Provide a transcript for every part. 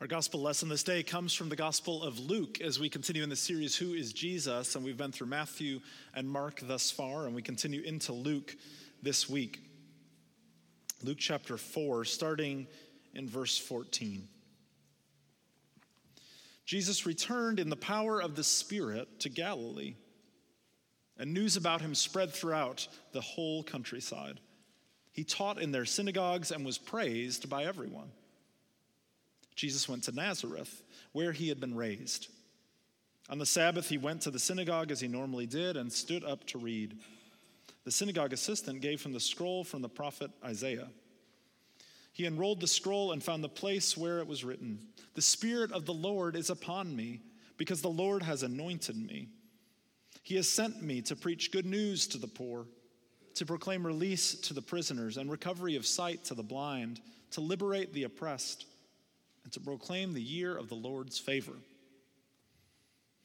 Our gospel lesson this day comes from the Gospel of Luke as we continue in the series, Who is Jesus? And we've been through Matthew and Mark thus far, and we continue into Luke this week. Luke chapter 4, starting in verse 14. Jesus returned in the power of the Spirit to Galilee, and news about him spread throughout the whole countryside. He taught in their synagogues and was praised by everyone. Jesus went to Nazareth, where he had been raised. On the Sabbath, he went to the synagogue as he normally did and stood up to read. The synagogue assistant gave him the scroll from the prophet Isaiah. He unrolled the scroll and found the place where it was written The Spirit of the Lord is upon me, because the Lord has anointed me. He has sent me to preach good news to the poor, to proclaim release to the prisoners and recovery of sight to the blind, to liberate the oppressed and to proclaim the year of the Lord's favor.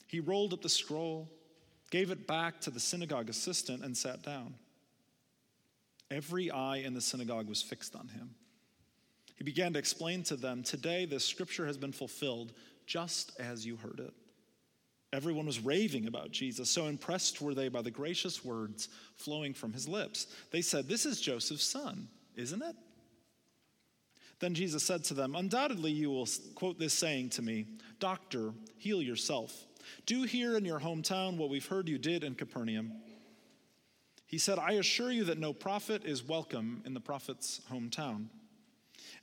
He rolled up the scroll, gave it back to the synagogue assistant, and sat down. Every eye in the synagogue was fixed on him. He began to explain to them, Today this scripture has been fulfilled just as you heard it. Everyone was raving about Jesus. So impressed were they by the gracious words flowing from his lips. They said, This is Joseph's son, isn't it? Then Jesus said to them, Undoubtedly you will quote this saying to me Doctor, heal yourself. Do here in your hometown what we've heard you did in Capernaum. He said, I assure you that no prophet is welcome in the prophet's hometown.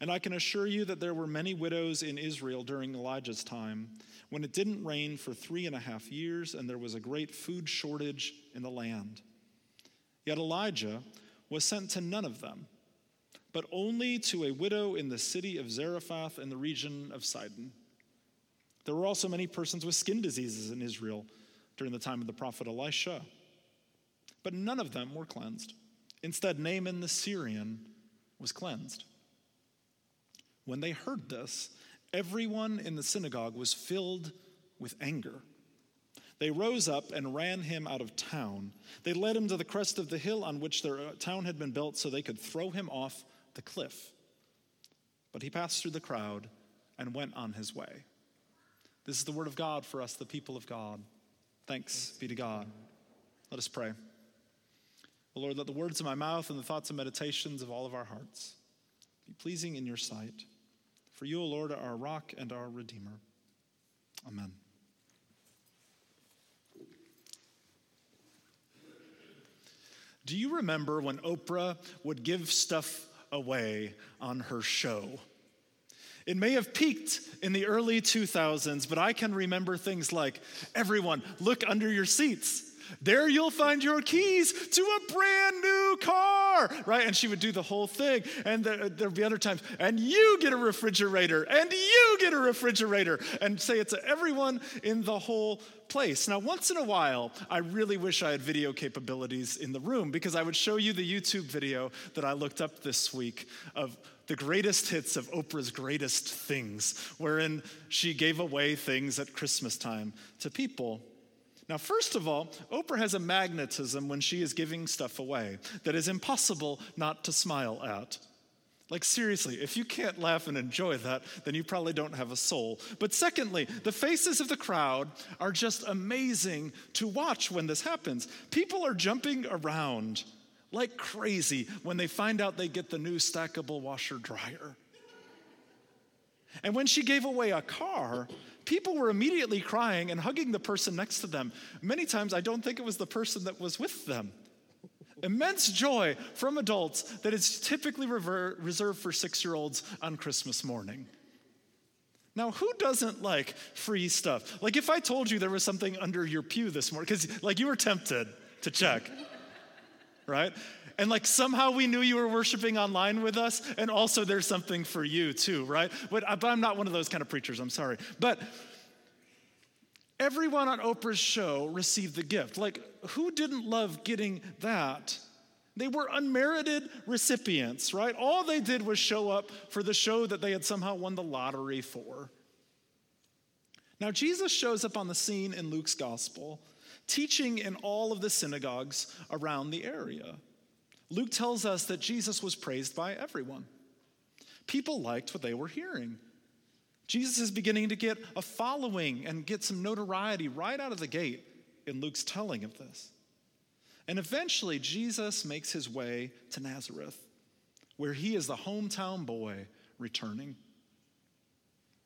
And I can assure you that there were many widows in Israel during Elijah's time, when it didn't rain for three and a half years and there was a great food shortage in the land. Yet Elijah was sent to none of them but only to a widow in the city of Zarephath in the region of Sidon. There were also many persons with skin diseases in Israel during the time of the prophet Elisha, but none of them were cleansed. Instead, Naaman the Syrian was cleansed. When they heard this, everyone in the synagogue was filled with anger. They rose up and ran him out of town. They led him to the crest of the hill on which their town had been built so they could throw him off the cliff. But he passed through the crowd and went on his way. This is the word of God for us, the people of God. Thanks be to God. Let us pray. O Lord, let the words of my mouth and the thoughts and meditations of all of our hearts be pleasing in your sight. For you, O Lord, are our rock and our redeemer. Amen. Do you remember when Oprah would give stuff away on her show. It may have peaked in the early 2000s, but I can remember things like everyone, look under your seats. There you'll find your keys to a brand new car, right? And she would do the whole thing. And there, there'd be other times, and you get a refrigerator, and you get a refrigerator, and say it to everyone in the whole place. Now, once in a while, I really wish I had video capabilities in the room because I would show you the YouTube video that I looked up this week of the greatest hits of Oprah's greatest things, wherein she gave away things at Christmas time to people now, first of all, Oprah has a magnetism when she is giving stuff away that is impossible not to smile at. Like, seriously, if you can't laugh and enjoy that, then you probably don't have a soul. But secondly, the faces of the crowd are just amazing to watch when this happens. People are jumping around like crazy when they find out they get the new stackable washer dryer. And when she gave away a car, people were immediately crying and hugging the person next to them. Many times, I don't think it was the person that was with them. Immense joy from adults that is typically rever- reserved for six year olds on Christmas morning. Now, who doesn't like free stuff? Like, if I told you there was something under your pew this morning, because like you were tempted to check, right? And like somehow we knew you were worshiping online with us, and also there's something for you too, right? But, uh, but I'm not one of those kind of preachers, I'm sorry. But everyone on Oprah's show received the gift. Like, who didn't love getting that? They were unmerited recipients, right? All they did was show up for the show that they had somehow won the lottery for. Now, Jesus shows up on the scene in Luke's gospel, teaching in all of the synagogues around the area. Luke tells us that Jesus was praised by everyone. People liked what they were hearing. Jesus is beginning to get a following and get some notoriety right out of the gate in Luke's telling of this. And eventually, Jesus makes his way to Nazareth, where he is the hometown boy returning.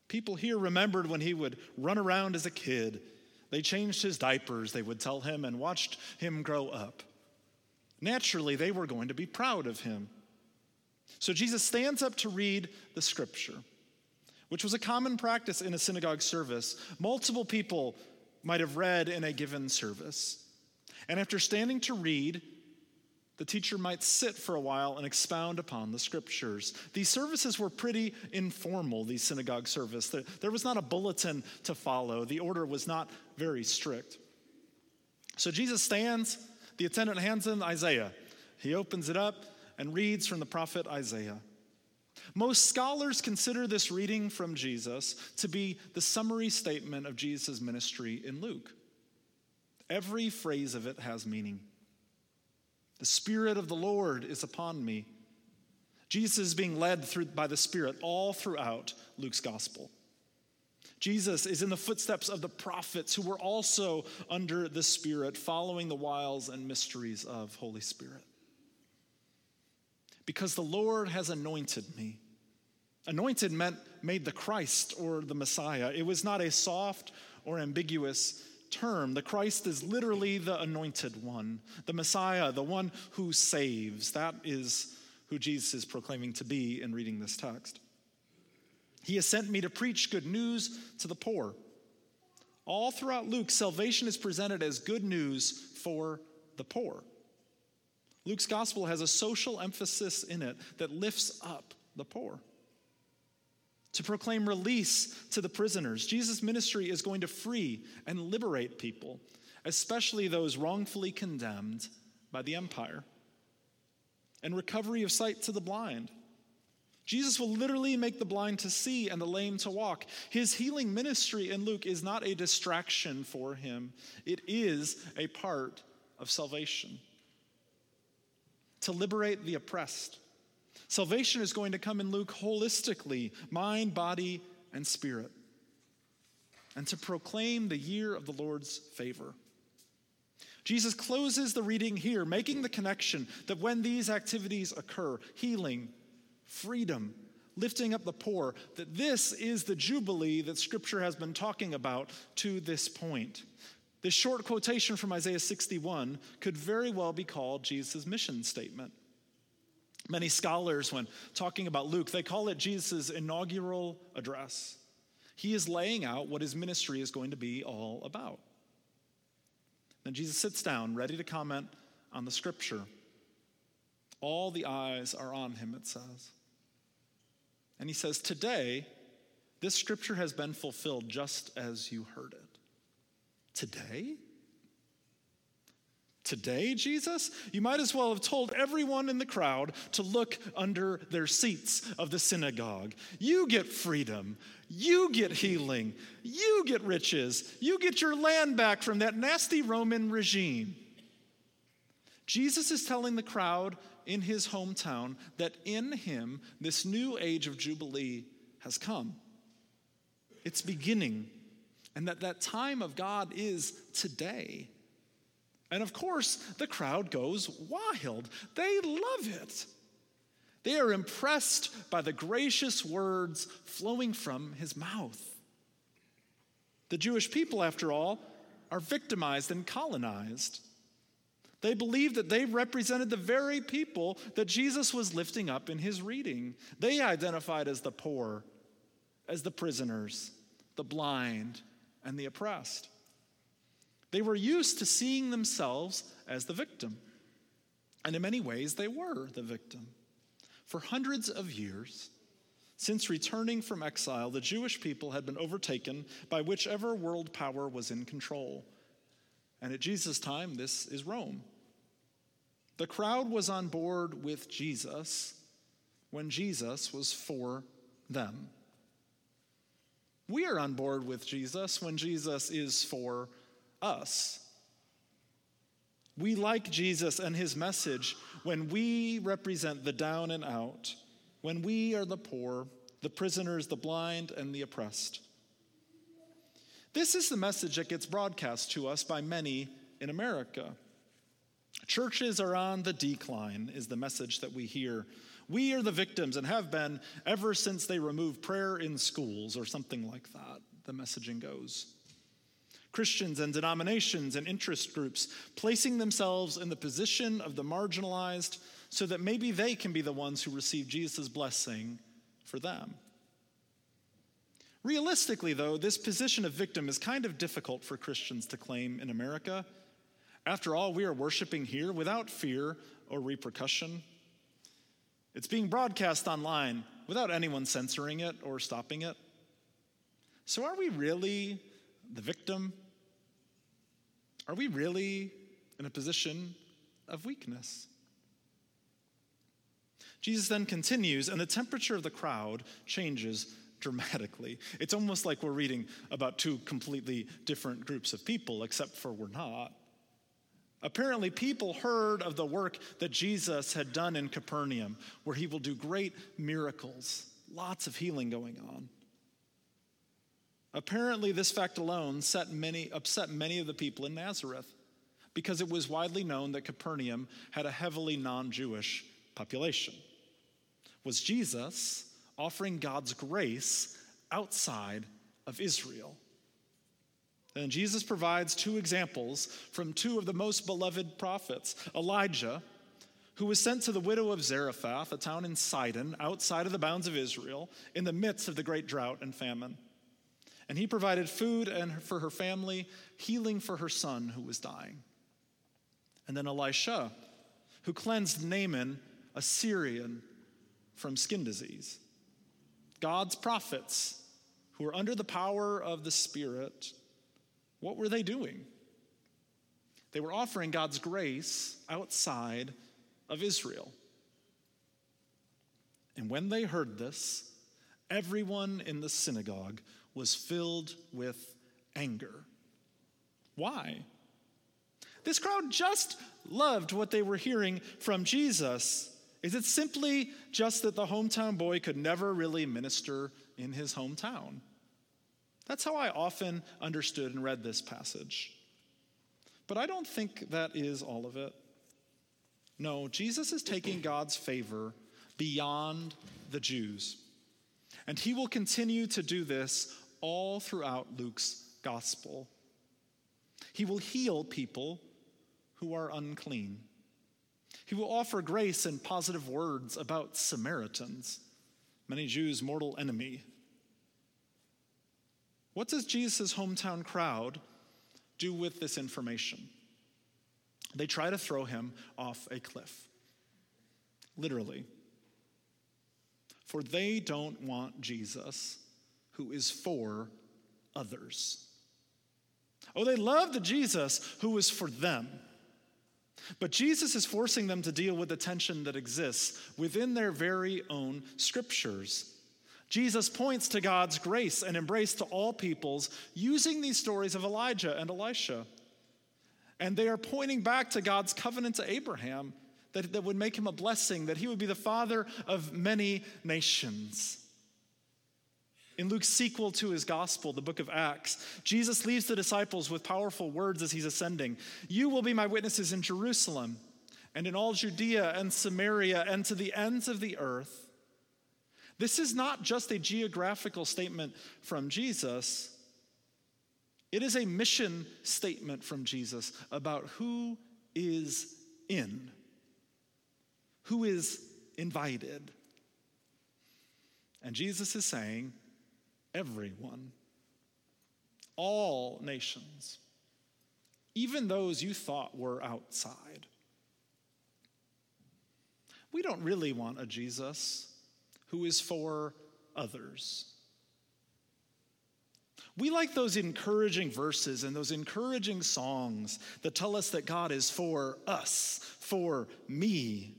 People here remembered when he would run around as a kid. They changed his diapers, they would tell him, and watched him grow up. Naturally, they were going to be proud of him. So Jesus stands up to read the scripture, which was a common practice in a synagogue service. Multiple people might have read in a given service. And after standing to read, the teacher might sit for a while and expound upon the scriptures. These services were pretty informal, these synagogue services. There was not a bulletin to follow, the order was not very strict. So Jesus stands, the attendant hands him Isaiah. He opens it up and reads from the prophet Isaiah. Most scholars consider this reading from Jesus to be the summary statement of Jesus' ministry in Luke. Every phrase of it has meaning. The Spirit of the Lord is upon me. Jesus is being led through, by the Spirit all throughout Luke's gospel. Jesus is in the footsteps of the prophets who were also under the Spirit, following the wiles and mysteries of Holy Spirit. Because the Lord has anointed me. Anointed meant made the Christ or the Messiah. It was not a soft or ambiguous term. The Christ is literally the anointed one, the Messiah, the one who saves. That is who Jesus is proclaiming to be in reading this text. He has sent me to preach good news to the poor. All throughout Luke, salvation is presented as good news for the poor. Luke's gospel has a social emphasis in it that lifts up the poor to proclaim release to the prisoners. Jesus' ministry is going to free and liberate people, especially those wrongfully condemned by the empire, and recovery of sight to the blind. Jesus will literally make the blind to see and the lame to walk. His healing ministry in Luke is not a distraction for him, it is a part of salvation. To liberate the oppressed, Salvation is going to come in Luke holistically mind, body, and spirit. And to proclaim the year of the Lord's favor. Jesus closes the reading here, making the connection that when these activities occur healing, freedom, lifting up the poor that this is the jubilee that Scripture has been talking about to this point. This short quotation from Isaiah 61 could very well be called Jesus' mission statement. Many scholars, when talking about Luke, they call it Jesus' inaugural address. He is laying out what his ministry is going to be all about. Then Jesus sits down, ready to comment on the scripture. All the eyes are on him, it says. And he says, Today, this scripture has been fulfilled just as you heard it. Today? Today, Jesus? You might as well have told everyone in the crowd to look under their seats of the synagogue. You get freedom. You get healing. You get riches. You get your land back from that nasty Roman regime. Jesus is telling the crowd in his hometown that in him, this new age of Jubilee has come. It's beginning, and that that time of God is today. And of course, the crowd goes wild. They love it. They are impressed by the gracious words flowing from his mouth. The Jewish people, after all, are victimized and colonized. They believed that they represented the very people that Jesus was lifting up in his reading. They identified as the poor, as the prisoners, the blind, and the oppressed. They were used to seeing themselves as the victim. And in many ways, they were the victim. For hundreds of years, since returning from exile, the Jewish people had been overtaken by whichever world power was in control. And at Jesus' time, this is Rome. The crowd was on board with Jesus when Jesus was for them. We are on board with Jesus when Jesus is for us. We like Jesus and his message when we represent the down and out, when we are the poor, the prisoners, the blind, and the oppressed. This is the message that gets broadcast to us by many in America. Churches are on the decline, is the message that we hear. We are the victims and have been ever since they removed prayer in schools, or something like that, the messaging goes. Christians and denominations and interest groups placing themselves in the position of the marginalized so that maybe they can be the ones who receive Jesus' blessing for them. Realistically, though, this position of victim is kind of difficult for Christians to claim in America. After all, we are worshiping here without fear or repercussion. It's being broadcast online without anyone censoring it or stopping it. So, are we really the victim? Are we really in a position of weakness? Jesus then continues, and the temperature of the crowd changes dramatically. It's almost like we're reading about two completely different groups of people, except for we're not. Apparently, people heard of the work that Jesus had done in Capernaum, where he will do great miracles, lots of healing going on. Apparently, this fact alone many, upset many of the people in Nazareth because it was widely known that Capernaum had a heavily non Jewish population. Was Jesus offering God's grace outside of Israel? And Jesus provides two examples from two of the most beloved prophets Elijah, who was sent to the widow of Zarephath, a town in Sidon, outside of the bounds of Israel, in the midst of the great drought and famine. And he provided food and for her family, healing for her son who was dying. And then Elisha, who cleansed Naaman, a Syrian, from skin disease. God's prophets, who were under the power of the Spirit, what were they doing? They were offering God's grace outside of Israel. And when they heard this, everyone in the synagogue was filled with anger. Why? This crowd just loved what they were hearing from Jesus. Is it simply just that the hometown boy could never really minister in his hometown? That's how I often understood and read this passage. But I don't think that is all of it. No, Jesus is taking God's favor beyond the Jews. And he will continue to do this all throughout Luke's gospel. He will heal people who are unclean. He will offer grace and positive words about Samaritans, many Jews' mortal enemy. What does Jesus' hometown crowd do with this information? They try to throw him off a cliff. Literally. For they don't want Jesus, who is for others. Oh, they love the Jesus who is for them. But Jesus is forcing them to deal with the tension that exists within their very own scriptures. Jesus points to God's grace and embrace to all peoples using these stories of Elijah and Elisha. And they are pointing back to God's covenant to Abraham that, that would make him a blessing, that he would be the father of many nations. In Luke's sequel to his gospel, the book of Acts, Jesus leaves the disciples with powerful words as he's ascending You will be my witnesses in Jerusalem and in all Judea and Samaria and to the ends of the earth. This is not just a geographical statement from Jesus, it is a mission statement from Jesus about who is in, who is invited. And Jesus is saying, everyone, all nations, even those you thought were outside. We don't really want a Jesus who is for others. We like those encouraging verses and those encouraging songs that tell us that God is for us, for me.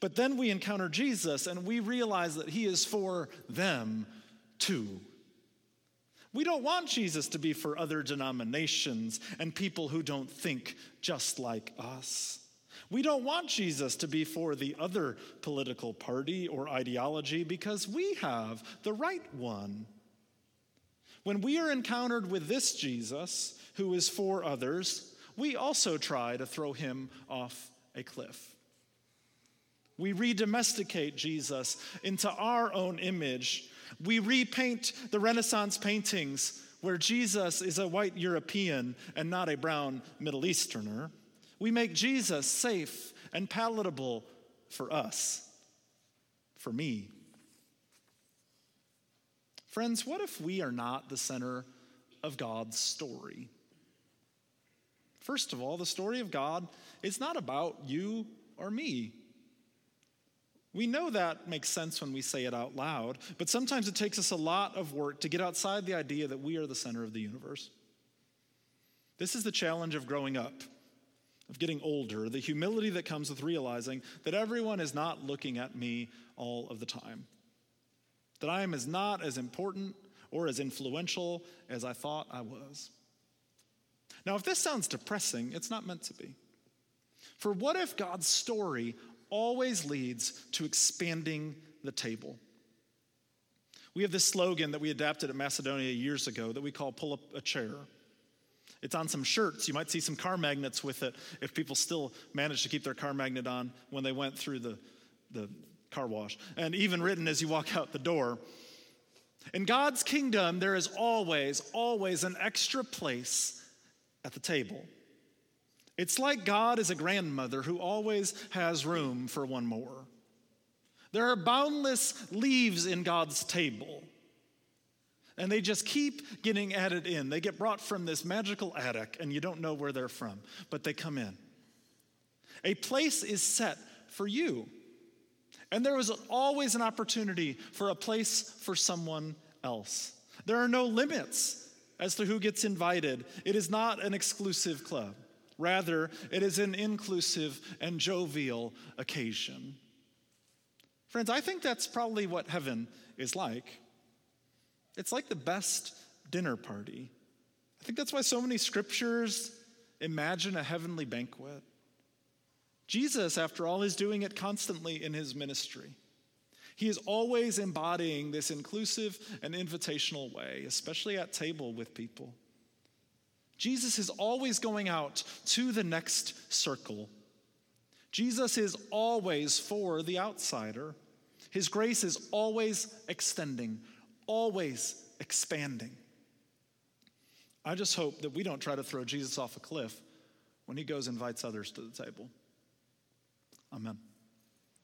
But then we encounter Jesus and we realize that he is for them too. We don't want Jesus to be for other denominations and people who don't think just like us. We don't want Jesus to be for the other political party or ideology because we have the right one. When we are encountered with this Jesus, who is for others, we also try to throw him off a cliff. We redomesticate Jesus into our own image. We repaint the Renaissance paintings where Jesus is a white European and not a brown Middle Easterner. We make Jesus safe and palatable for us, for me. Friends, what if we are not the center of God's story? First of all, the story of God is not about you or me. We know that makes sense when we say it out loud, but sometimes it takes us a lot of work to get outside the idea that we are the center of the universe. This is the challenge of growing up of getting older, the humility that comes with realizing that everyone is not looking at me all of the time. That I am as not as important or as influential as I thought I was. Now, if this sounds depressing, it's not meant to be. For what if God's story always leads to expanding the table? We have this slogan that we adapted at Macedonia years ago that we call pull up a chair. It's on some shirts. You might see some car magnets with it if people still manage to keep their car magnet on when they went through the, the car wash. And even written as you walk out the door. In God's kingdom, there is always, always an extra place at the table. It's like God is a grandmother who always has room for one more. There are boundless leaves in God's table. And they just keep getting added in. They get brought from this magical attic, and you don't know where they're from, but they come in. A place is set for you. And there is always an opportunity for a place for someone else. There are no limits as to who gets invited. It is not an exclusive club. Rather, it is an inclusive and jovial occasion. Friends, I think that's probably what heaven is like. It's like the best dinner party. I think that's why so many scriptures imagine a heavenly banquet. Jesus, after all, is doing it constantly in his ministry. He is always embodying this inclusive and invitational way, especially at table with people. Jesus is always going out to the next circle. Jesus is always for the outsider. His grace is always extending, always expanding. I just hope that we don't try to throw Jesus off a cliff when he goes and invites others to the table. Amen.